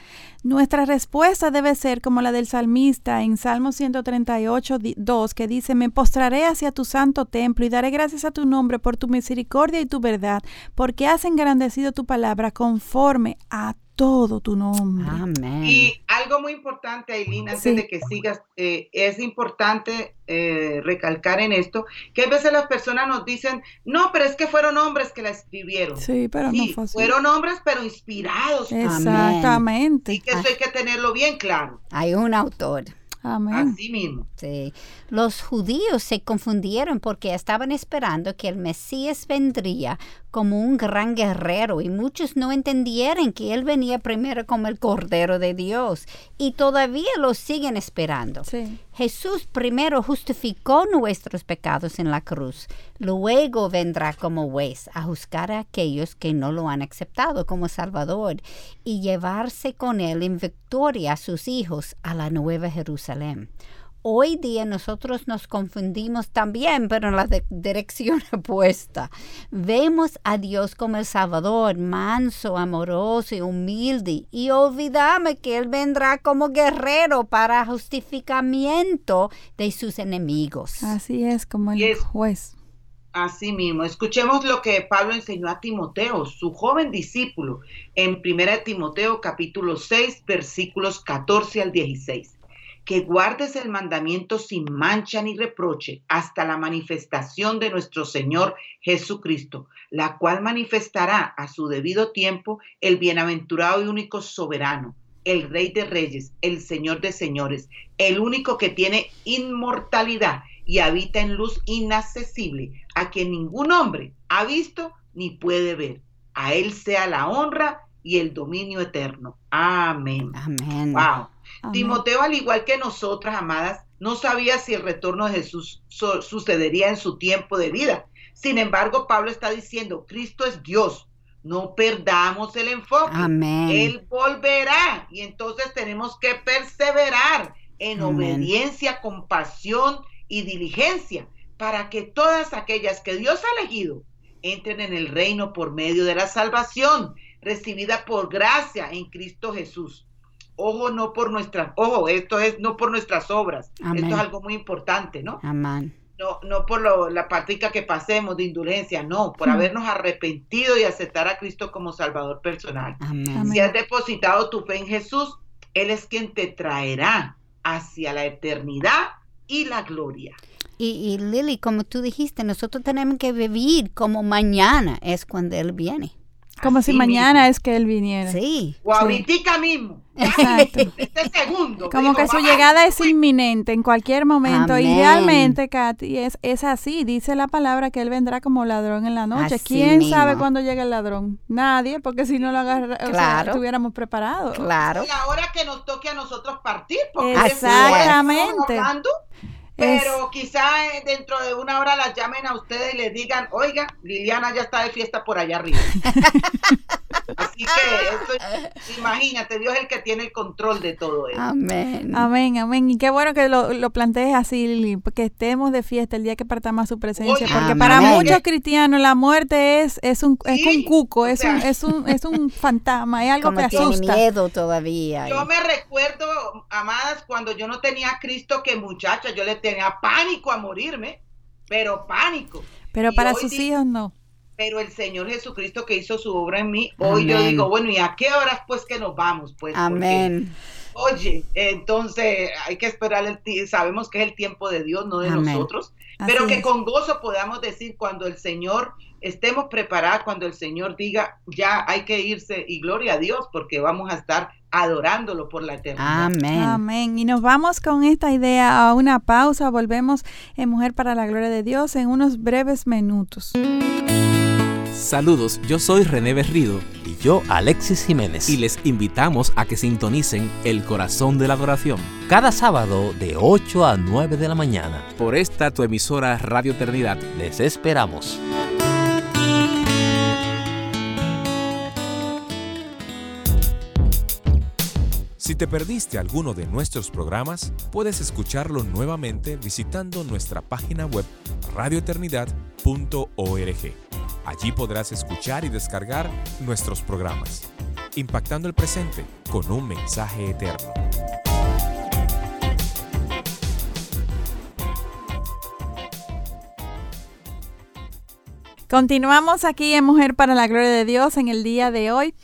nuestra respuesta debe ser como la del salmista en Salmo 138, di- 2, que dice, me postraré hacia tu santo templo y daré gracias a tu nombre por tu misericordia y tu verdad, porque has engrandecido tu palabra conforme a todo tu nombre. Amén. Y algo muy importante, Aileen, antes Sí. de que sigas, eh, es importante eh, recalcar en esto, que a veces las personas nos dicen, no, pero es que fueron hombres que la escribieron. Sí, pero Sí, no fue así. fueron hombres, pero inspirados. por- Exactamente. Y que eso hay que tenerlo bien claro. Hay un autor. Amén. Así mismo. Sí. Los judíos se confundieron porque estaban esperando que el Mesías vendría como un gran guerrero y muchos no entendieron que él venía primero como el Cordero de Dios y todavía lo siguen esperando. Sí. Jesús primero justificó nuestros pecados en la cruz, luego vendrá como juez a juzgar a aquellos que no lo han aceptado como Salvador y llevarse con él en victoria a sus hijos a la nueva Jerusalén. Hoy día nosotros nos confundimos también, pero en la de- dirección <laughs> opuesta. Vemos a Dios como el Salvador, manso, amoroso y humilde, y olvidamos que Él vendrá como guerrero para justificamiento de sus enemigos. Así es como el Yes. juez. Así mismo. Escuchemos lo que Pablo enseñó a Timoteo, su joven discípulo, en 1 Timoteo capítulo 6, versículos 14 al 16. Que guardes el mandamiento sin mancha ni reproche hasta la manifestación de nuestro Señor Jesucristo, la cual manifestará a su debido tiempo el bienaventurado y único soberano, el Rey de Reyes, el Señor de Señores, el único que tiene inmortalidad y habita en luz inaccesible, a quien ningún hombre ha visto ni puede ver. A Él sea la honra y el dominio eterno. Amén. Amén. Wow. Timoteo, al igual que nosotras, amadas, no sabía si el retorno de Jesús sucedería en su tiempo de vida. Sin embargo, Pablo está diciendo, Cristo es Dios, no perdamos el enfoque. Amén. Él volverá y entonces tenemos que perseverar en obediencia, compasión y diligencia para que todas aquellas que Dios ha elegido entren en el reino por medio de la salvación recibida por gracia en Cristo Jesús. Ojo, no por nuestras, ojo, esto es no por nuestras obras. Esto es algo muy importante, ¿no? Amén. No, no por lo, la práctica que pasemos de indulgencia, no, por hmm. habernos arrepentido y aceptar a Cristo como Salvador personal. Amén. Si has depositado tu fe en Jesús, Él es quien te traerá hacia la eternidad y la gloria. Y, y Lily, como tú dijiste, nosotros tenemos que vivir como mañana es cuando Él viene. Como si mañana es que Él viniera. Sí. O ahorita mismo. Exacto. este segundo. Como que su llegada es inminente en cualquier momento. Y realmente, Katy, es, es así. Dice la palabra que Él vendrá como ladrón en la noche. ¿Quién sabe cuándo llega el ladrón? Nadie, porque si no lo agarra, estuviéramos preparados. Claro. Y ahora que nos toque a nosotros partir. Porque Exactamente. Pero quizá eh, dentro de una hora las llamen a ustedes y les digan, oiga, Liliana ya está de fiesta por allá arriba. <laughs> Así que imagínate, Dios es el que tiene el control de todo eso. Amén. Amén, amén. Y qué bueno que lo, lo plantees así, Lili, que estemos de fiesta el día que partamos a su presencia. porque para muchos cristianos la muerte es, es, un, es un cuco, es, un, es, un, es un <laughs> fantasma, es algo que asusta. miedo todavía. Yo me recuerdo, amadas, cuando yo no tenía a Cristo, que muchacha, yo le tenía pánico a morirme, pero pánico. Pero para sus hijos no pero el Señor Jesucristo que hizo su obra en mí, hoy yo digo, bueno, ¿y a qué horas pues que nos vamos? Pues, Amén. oye, entonces hay que esperar, el sabemos que es el tiempo de Dios, no de nosotros, pero que con gozo podamos decir cuando el Señor estemos preparados, cuando el Señor diga, ya hay que irse y gloria a Dios, porque vamos a estar adorándolo por la eternidad. Amén. Amén. Y nos vamos con esta idea a una pausa. Volvemos en Mujer para la Gloria de Dios en unos breves minutos. Saludos, yo soy René Berrido. Y yo, Alexis Jiménez. Y les invitamos a que sintonicen El Corazón de la Adoración. Cada sábado de 8 a 9 de la mañana. Por esta tu emisora Radio Eternidad. Les esperamos. Si te perdiste alguno de nuestros programas, puedes escucharlo nuevamente visitando nuestra página web radioeternidad.org. Allí podrás escuchar y descargar nuestros programas, impactando el presente con un mensaje eterno. Continuamos aquí en Mujer para la Gloria de Dios en el día de hoy.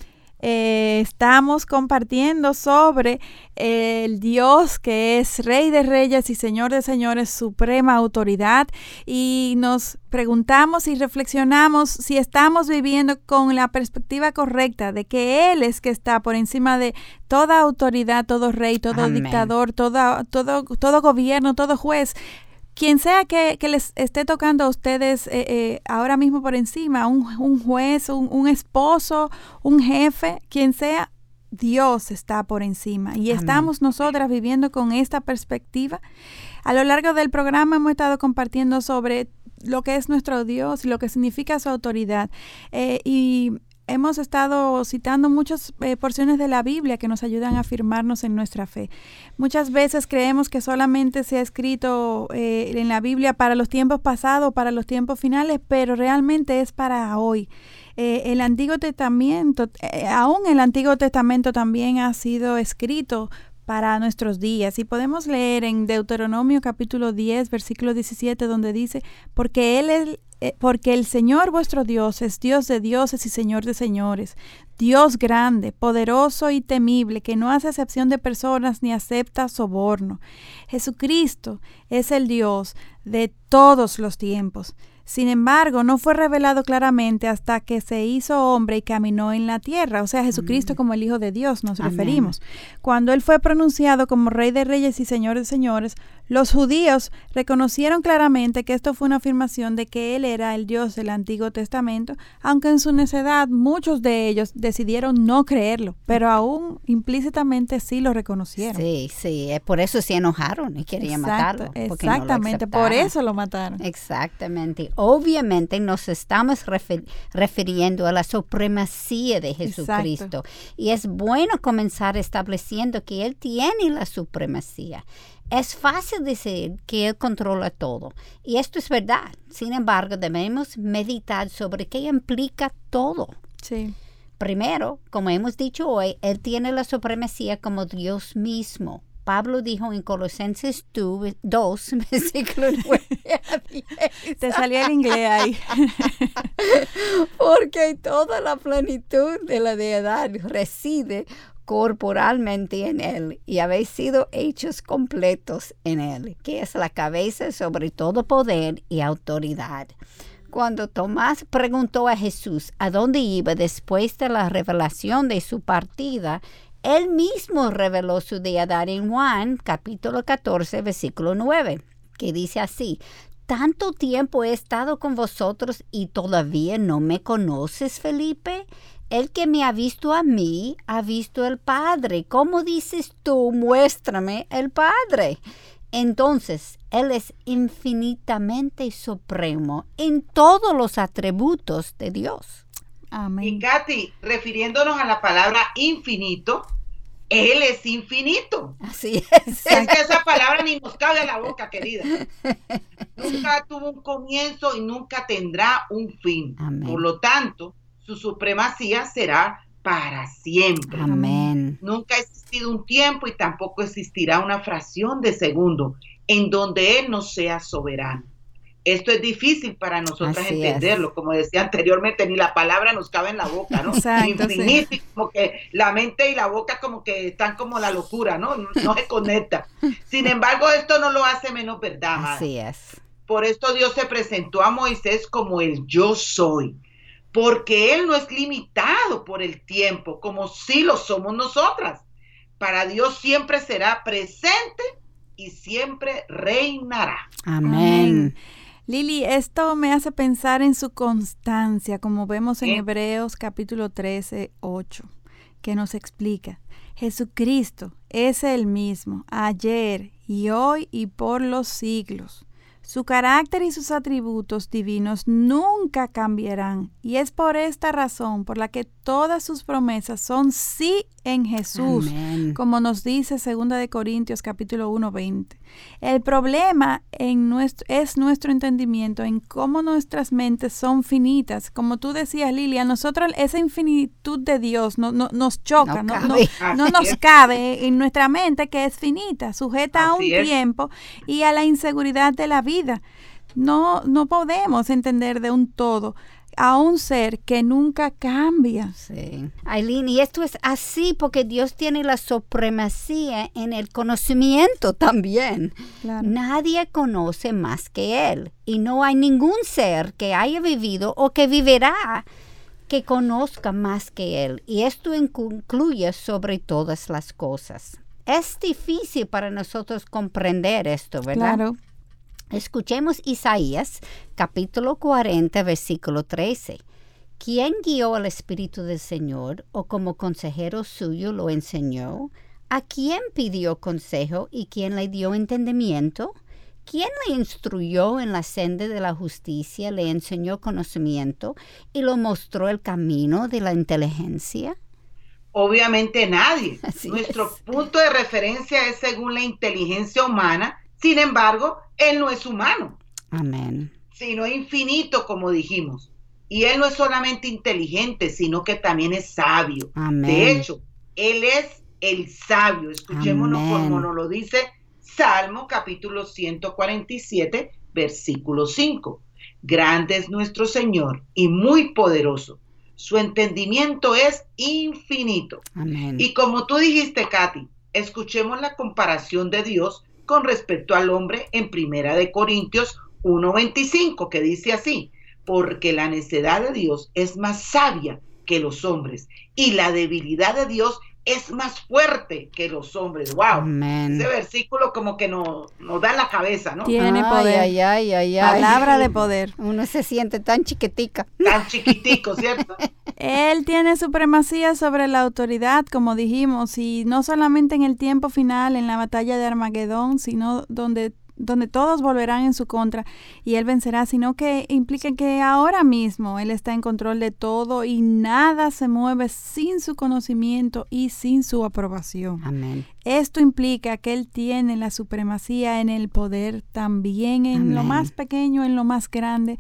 Eh, estamos compartiendo sobre el Dios que es Rey de Reyes y Señor de Señores, suprema autoridad, y nos preguntamos y reflexionamos si estamos viviendo con la perspectiva correcta de que Él es que está por encima de toda autoridad, todo rey, todo dictador, todo, todo, todo gobierno, todo juez quien sea que, les esté tocando a ustedes eh, eh, ahora mismo por encima, un, juez, un, esposo, un jefe, quien sea, Dios está por encima. Y estamos nosotras viviendo con esta perspectiva. A lo largo del programa hemos estado compartiendo sobre lo que es nuestro Dios y lo que significa su autoridad. Eh, y hemos estado citando muchas eh, porciones de la Biblia que nos ayudan a afirmarnos en nuestra fe. Muchas veces creemos que solamente se ha escrito eh, en la Biblia para los tiempos pasados, para los tiempos finales, pero realmente es para hoy. Eh, el Antiguo Testamento, aún el Antiguo Testamento también ha sido escrito para nuestros días. Y podemos leer en Deuteronomio capítulo 10, versículo 17, donde dice, porque Él eh, porque el Señor vuestro Dios es Dios de dioses y Señor de señores, Dios grande, poderoso y temible, que no hace excepción de personas ni acepta soborno. Jesucristo es el Dios de todos los tiempos. Sin embargo, no fue revelado claramente hasta que se hizo hombre y caminó en la tierra, o sea, Jesucristo como el Hijo de Dios nos Amén. referimos. Cuando él fue pronunciado como Rey de Reyes y Señor de Señores, los judíos reconocieron claramente que esto fue una afirmación de que él era el Dios del Antiguo Testamento, aunque en su necedad muchos de ellos decidieron no creerlo, pero aún implícitamente sí lo reconocieron. Sí, sí, eh, por eso se enojaron y querían Exacto, matarlo. porque no lo exactamente, por eso lo mataron. Exactamente. Obviamente nos estamos refer- refiriendo a la supremacía de Jesucristo. Y es bueno comenzar estableciendo que Él tiene la supremacía. Es fácil decir que Él controla todo. Y esto es verdad. Sin embargo, debemos meditar sobre qué implica todo. Sí. Primero, como hemos dicho hoy, Él tiene la supremacía como Dios mismo. Pablo dijo en Colosenses 2, 2 <laughs> versículo 9 a 10. Te salió el inglés ahí. <laughs> Porque toda la plenitud de la deidad reside corporalmente en Él y habéis sido hechos completos en Él, que es la cabeza sobre todo poder y autoridad. Cuando Tomás preguntó a Jesús a dónde iba después de la revelación de su partida, él mismo reveló su deidad en Juan capítulo 14 versículo 9, que dice así, tanto tiempo he estado con vosotros y todavía no me conoces, Felipe. El que me ha visto a mí, ha visto el Padre. ¿Cómo dices tú, muéstrame el Padre? Entonces, Él es infinitamente supremo en todos los atributos de Dios. Y Amén. Katy, refiriéndonos a la palabra infinito, Él es infinito. Así es. Es que esa palabra ni nos cabe a la boca, querida. Nunca tuvo un comienzo y nunca tendrá un fin. Amén. Por lo tanto, su supremacía será para siempre. Amén. Nunca ha existido un tiempo y tampoco existirá una fracción de segundo en donde Él no sea soberano. Esto es difícil para nosotras Así es. entenderlo. Como decía anteriormente, ni la palabra nos cabe en la boca, ¿no? <laughs> Exacto. Infinito, como que la mente y la boca como que están como la locura, ¿no? No, no se conecta. Sin embargo, esto no lo hace menos verdad, madre. Así es. Por esto Dios se presentó a Moisés como el yo soy, porque Él no es limitado por el tiempo, como si lo somos nosotras. Para Dios siempre será presente y siempre reinará. Amén. Lili, esto me hace pensar en su constancia, como vemos en Sí. Hebreos capítulo 13, 8, que nos explica, Jesucristo es el mismo, ayer y hoy y por los siglos. Su carácter y sus atributos divinos nunca cambiarán y es por esta razón por la que todas sus promesas son sí en Jesús, Amén. como nos dice 2 de Corintios capítulo 1, 20. El problema en nuestro, es nuestro entendimiento en cómo nuestras mentes son finitas. Como tú decías, Lilia, nosotros esa infinitud de Dios no, no- nos choca, No nos cabe en nuestra mente que es finita, sujeta a un es. tiempo y a la inseguridad de la vida. No, no podemos entender de un todo a un ser que nunca cambia. Sí. Aileen, y esto es así porque Dios tiene la supremacía en el conocimiento también. Claro. Nadie conoce más que Él y no hay ningún ser que haya vivido o que vivirá que conozca más que Él. Y esto incluye sobre todas las cosas. Es difícil para nosotros comprender esto, ¿verdad? Claro. Escuchemos Isaías capítulo 40 versículo 13. ¿Quién guió al Espíritu del Señor o como consejero suyo lo enseñó? ¿A quién pidió consejo y quién le dio entendimiento? ¿Quién le instruyó en la senda de la justicia, le enseñó conocimiento y lo mostró el camino de la inteligencia? Obviamente nadie. <laughs> Así Nuestro es. punto de referencia es según la inteligencia humana. Sin embargo, Él no es humano. Amén. sino infinito, como dijimos. Y Él no es solamente inteligente, sino que también es sabio. Amén. De hecho, Él es el sabio. Escuchémonos Amén. como nos lo dice Salmo capítulo 147, versículo 5. Grande es nuestro Señor y muy poderoso. Su entendimiento es infinito. Amén. Y como tú dijiste, Katy, escuchemos la comparación de Dios con respecto al hombre en Primera de Corintios 1.25, que dice así, porque la necedad de Dios es más sabia que los hombres y la debilidad de Dios es más fuerte que los hombres. Wow. Ese versículo como que nos, nos da la cabeza, ¿no? Tiene poder. Ay, ay, ay, Palabra de poder. Uno se siente tan chiquitica. Tan chiquitico, ¿cierto? <laughs> Él tiene supremacía sobre la autoridad, como dijimos, y no solamente en el tiempo final, en la batalla de Armagedón, sino donde donde todos volverán en su contra y él vencerá, sino que implica que ahora mismo él está en control de todo y nada se mueve sin su conocimiento y sin su aprobación. Amén. Esto implica que él tiene la supremacía en el poder también en lo más pequeño, en lo más grande.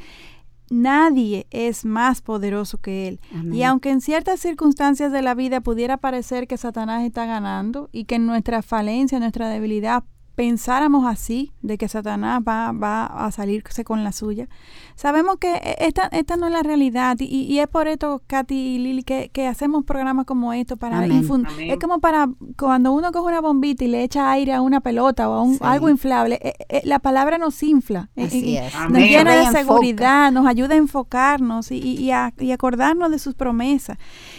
Nadie es más poderoso que Él. Y aunque en ciertas circunstancias de la vida pudiera parecer que Satanás está ganando y que nuestra falencia, nuestra debilidad pensáramos así, de que Satanás va, va a salirse con la suya, sabemos que e, esta, esta no es la realidad y, y es por esto, Katy y Lili, que, que hacemos programas como esto para Es como para cuando uno coge una bombita y le echa aire a una pelota o a un, algo inflable, e, e, la palabra nos infla, así es. nos llena de seguridad, nos ayuda a enfocarnos y, y, a, y acordarnos de sus promesas.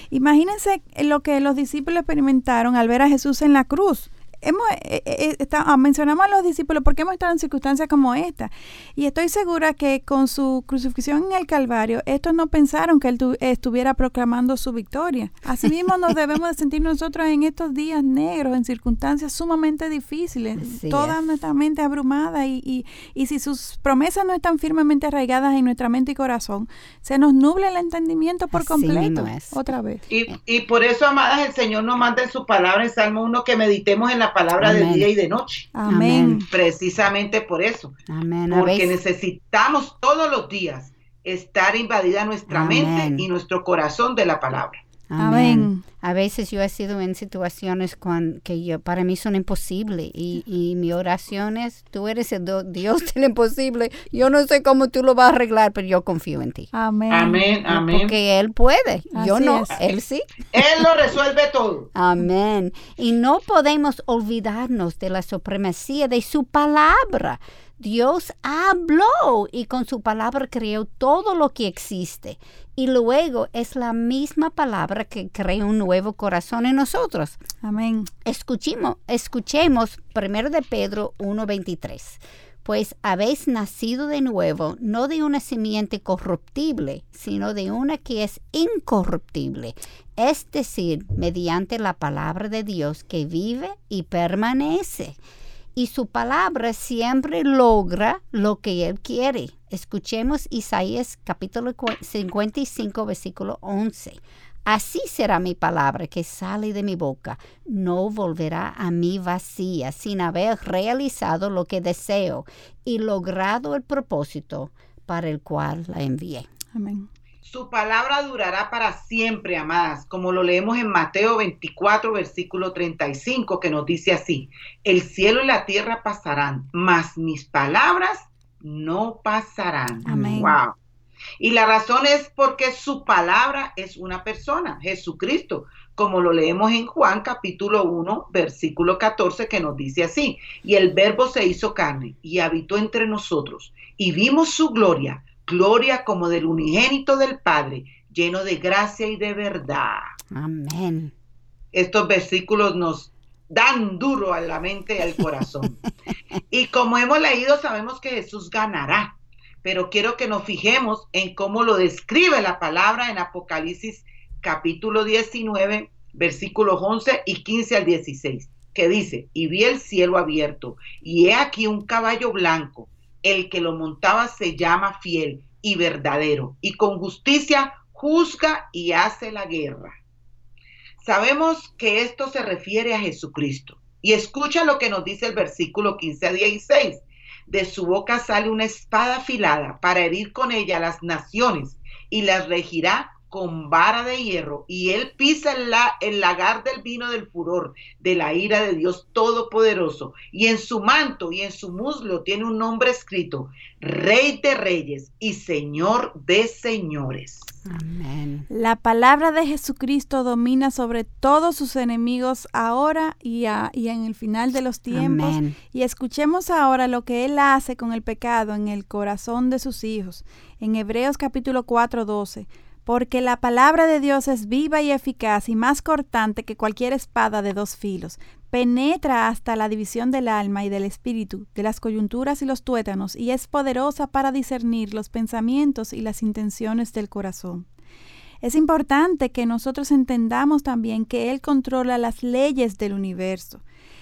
Imagínense lo que los discípulos experimentaron al ver a Jesús en la cruz hemos, eh, eh, eh ah, mencionamos a los discípulos porque hemos estado en circunstancias como esta. Y estoy segura que con su crucifixión en el Calvario, estos no pensaron que él estuviera proclamando su victoria. Asimismo nos debemos de sentir nosotros en estos días negros, en circunstancias sumamente difíciles, toda nuestra mente abrumada y, y, y, si sus promesas no están firmemente arraigadas en nuestra mente y corazón, se nos nubla el entendimiento por completo. Otra vez. Y, y por eso, amadas, el Señor nos manda en su palabra en Salmo 1 que meditemos en la palabra de día y de noche. Amén. Precisamente por eso. Amén. Porque necesitamos todos los días estar invadida nuestra mente y nuestro corazón de la palabra. Amén. A veces yo he sido en situaciones que yo, para mí son imposibles y, y mi oración es, tú eres el Dios <laughs> del imposible, yo no sé cómo tú lo vas a arreglar, pero yo confío en ti. Amén. Amén, amén. Porque Él puede, yo no, Él sí. Él lo resuelve todo. Amén. Y no podemos olvidarnos de la supremacía de su palabra. Dios habló y con su palabra creó todo lo que existe. Y luego es la misma palabra que crea un nuevo corazón en nosotros. Amén. Escuchemos, escuchemos primero de Pedro 1.23. Pues habéis nacido de nuevo, no de una simiente corruptible, sino de una que es incorruptible, es decir, mediante la palabra de Dios que vive y permanece y su palabra siempre logra lo que Él quiere. Escuchemos Isaías capítulo 55, versículo 11. Así será mi palabra que sale de mi boca. No volverá a mí vacía sin haber realizado lo que deseo y logrado el propósito para el cual la envié. Amén. Su palabra durará para siempre, amadas, como lo leemos en Mateo 24, versículo 35, que nos dice así, el cielo y la tierra pasarán, mas mis palabras no pasarán. Amén. Wow. Y la razón es porque su palabra es una persona, Jesucristo, como lo leemos en Juan capítulo 1, versículo 14, que nos dice así, y el verbo se hizo carne y habitó entre nosotros, y vimos su gloria gloria como del unigénito del Padre, lleno de gracia y de verdad. Amén. Estos versículos nos dan duro a la mente y al corazón. <laughs> y como hemos leído, sabemos que Jesús ganará, pero quiero que nos fijemos en cómo lo describe la palabra en Apocalipsis capítulo 19, versículos 11 y 15 al 16, que dice, y vi el cielo abierto, y he aquí un caballo blanco el que lo montaba se llama fiel y verdadero, y con justicia juzga y hace la guerra. Sabemos que esto se refiere a Jesucristo. Y escucha lo que nos dice el versículo 15 a 16. De su boca sale una espada afilada para herir con ella las naciones y las regirá con vara de hierro y él pisa el, la, el lagar del vino del furor, de la ira de Dios Todopoderoso. Y en su manto y en su muslo tiene un nombre escrito, Rey de Reyes y Señor de Señores. Amén. La palabra de Jesucristo domina sobre todos sus enemigos ahora y, y en el final de los tiempos. Y escuchemos ahora lo que Él hace con el pecado en el corazón de sus hijos. En Hebreos capítulo 4, 12 porque la palabra de Dios es viva y eficaz y más cortante que cualquier espada de dos filos. Penetra hasta la división del alma y del espíritu, de las coyunturas y los tuétanos, y es poderosa para discernir los pensamientos y las intenciones del corazón. Es importante que nosotros entendamos también que Él controla las leyes del universo.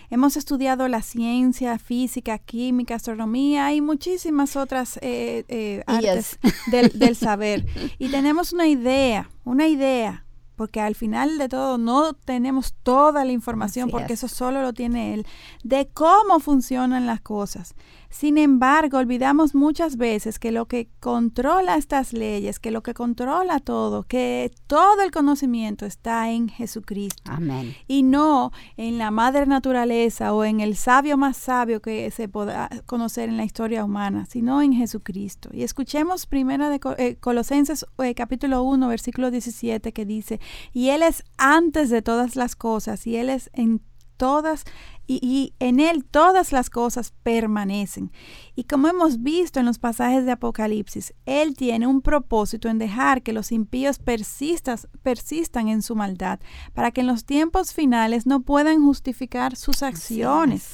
Hemos estudiado la ciencia, física, química, astronomía y muchísimas otras eh, eh, artes del, del saber. Y tenemos una idea, una idea porque al final de todo no tenemos toda la información, porque eso solo lo tiene él, de cómo funcionan las cosas. Sin embargo, olvidamos muchas veces que lo que controla estas leyes, que lo que controla todo, que todo el conocimiento está en Jesucristo. Amén. Y no en la madre naturaleza o en el sabio más sabio que se pueda conocer en la historia humana, sino en Jesucristo. Y escuchemos primera de eh, Colosenses eh, capítulo 1, versículo 17 que dice, y Él es antes de todas las cosas y Él es en todas y, en Él todas las cosas permanecen. Y como hemos visto en los pasajes de Apocalipsis, Él tiene un propósito en dejar que los impíos persistas, persistan en su maldad, para que en los tiempos finales no puedan justificar sus acciones.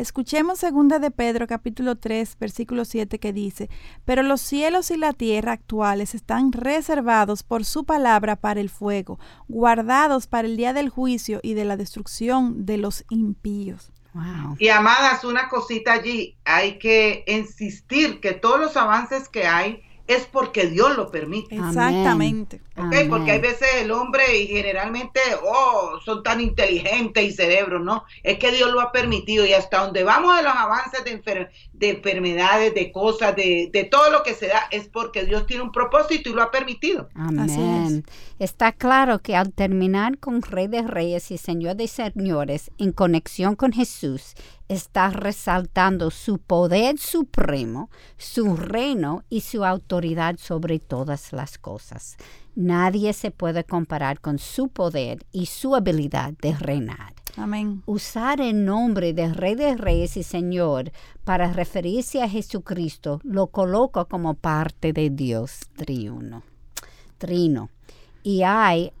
Escuchemos segunda de Pedro capítulo 3 versículo 7 que dice, pero los cielos y la tierra actuales están reservados por su palabra para el fuego, guardados para el día del juicio y de la destrucción de los impíos. Y amadas, una cosita allí, hay que insistir que todos los avances que hay es porque Dios lo permite. Exactamente. Porque hay veces el hombre y generalmente, oh, son tan inteligentes y cerebros, ¿no? Es que Dios lo ha permitido y hasta donde vamos de los avances de, de enfermedades, de cosas, de, de, todo lo que se da, es porque Dios tiene un propósito y lo ha permitido. Amén. Está claro que al terminar con Rey de Reyes y Señor de Señores en conexión con Jesús, está resaltando su poder supremo, su reino y su autoridad sobre todas las cosas. Nadie se puede comparar con su poder y su habilidad de reinar. Amén. Usar el nombre de Rey de Reyes y Señor para referirse a Jesucristo lo coloca como parte de Dios triuno. Trino. Y hay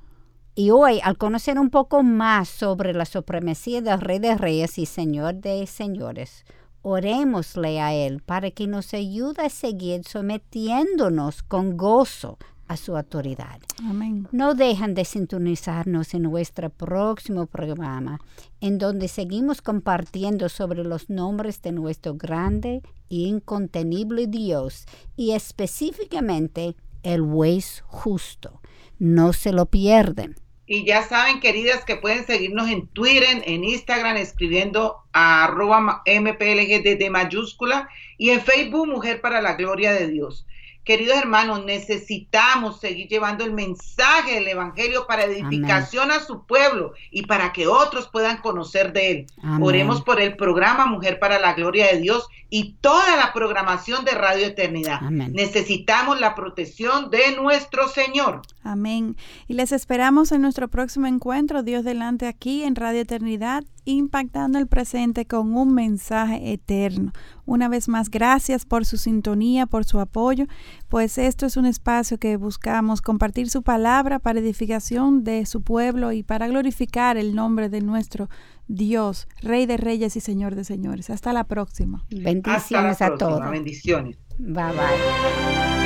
y hoy, al conocer un poco más sobre la supremacía del Rey de Reyes y Señor de Señores, orémosle a Él para que nos ayude a seguir sometiéndonos con gozo a su autoridad. Amén. No dejan de sintonizarnos en nuestro próximo programa, en donde seguimos compartiendo sobre los nombres de nuestro grande e incontenible Dios y específicamente el juez justo. No se lo pierden. Y ya saben, queridas, que pueden seguirnos en Twitter, en Instagram, escribiendo a arroba MPLG de mayúscula y en Facebook Mujer para la Gloria de Dios. Queridos hermanos, necesitamos seguir llevando el mensaje del Evangelio para edificación a su pueblo y para que otros puedan conocer de él. Oremos por el programa Mujer para la Gloria de Dios y toda la programación de Radio Eternidad. Necesitamos la protección de nuestro Señor. Amén. Y les esperamos en nuestro próximo encuentro, Dios delante aquí en Radio Eternidad, impactando el presente con un mensaje eterno. Una vez más, gracias por su sintonía, por su apoyo, pues esto es un espacio que buscamos compartir su palabra para edificación de su pueblo y para glorificar el nombre de nuestro Dios, Rey de Reyes y Señor de Señores. Hasta la próxima. Bendiciones a todos. Bendiciones. Bye bye.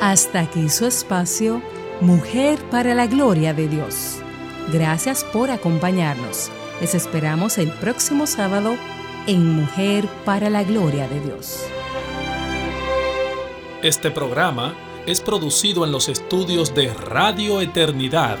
Hasta aquí su espacio, Mujer para la Gloria de Dios. Gracias por acompañarnos. Les esperamos el próximo sábado en Mujer para la Gloria de Dios. Este programa es producido en los estudios de Radio Eternidad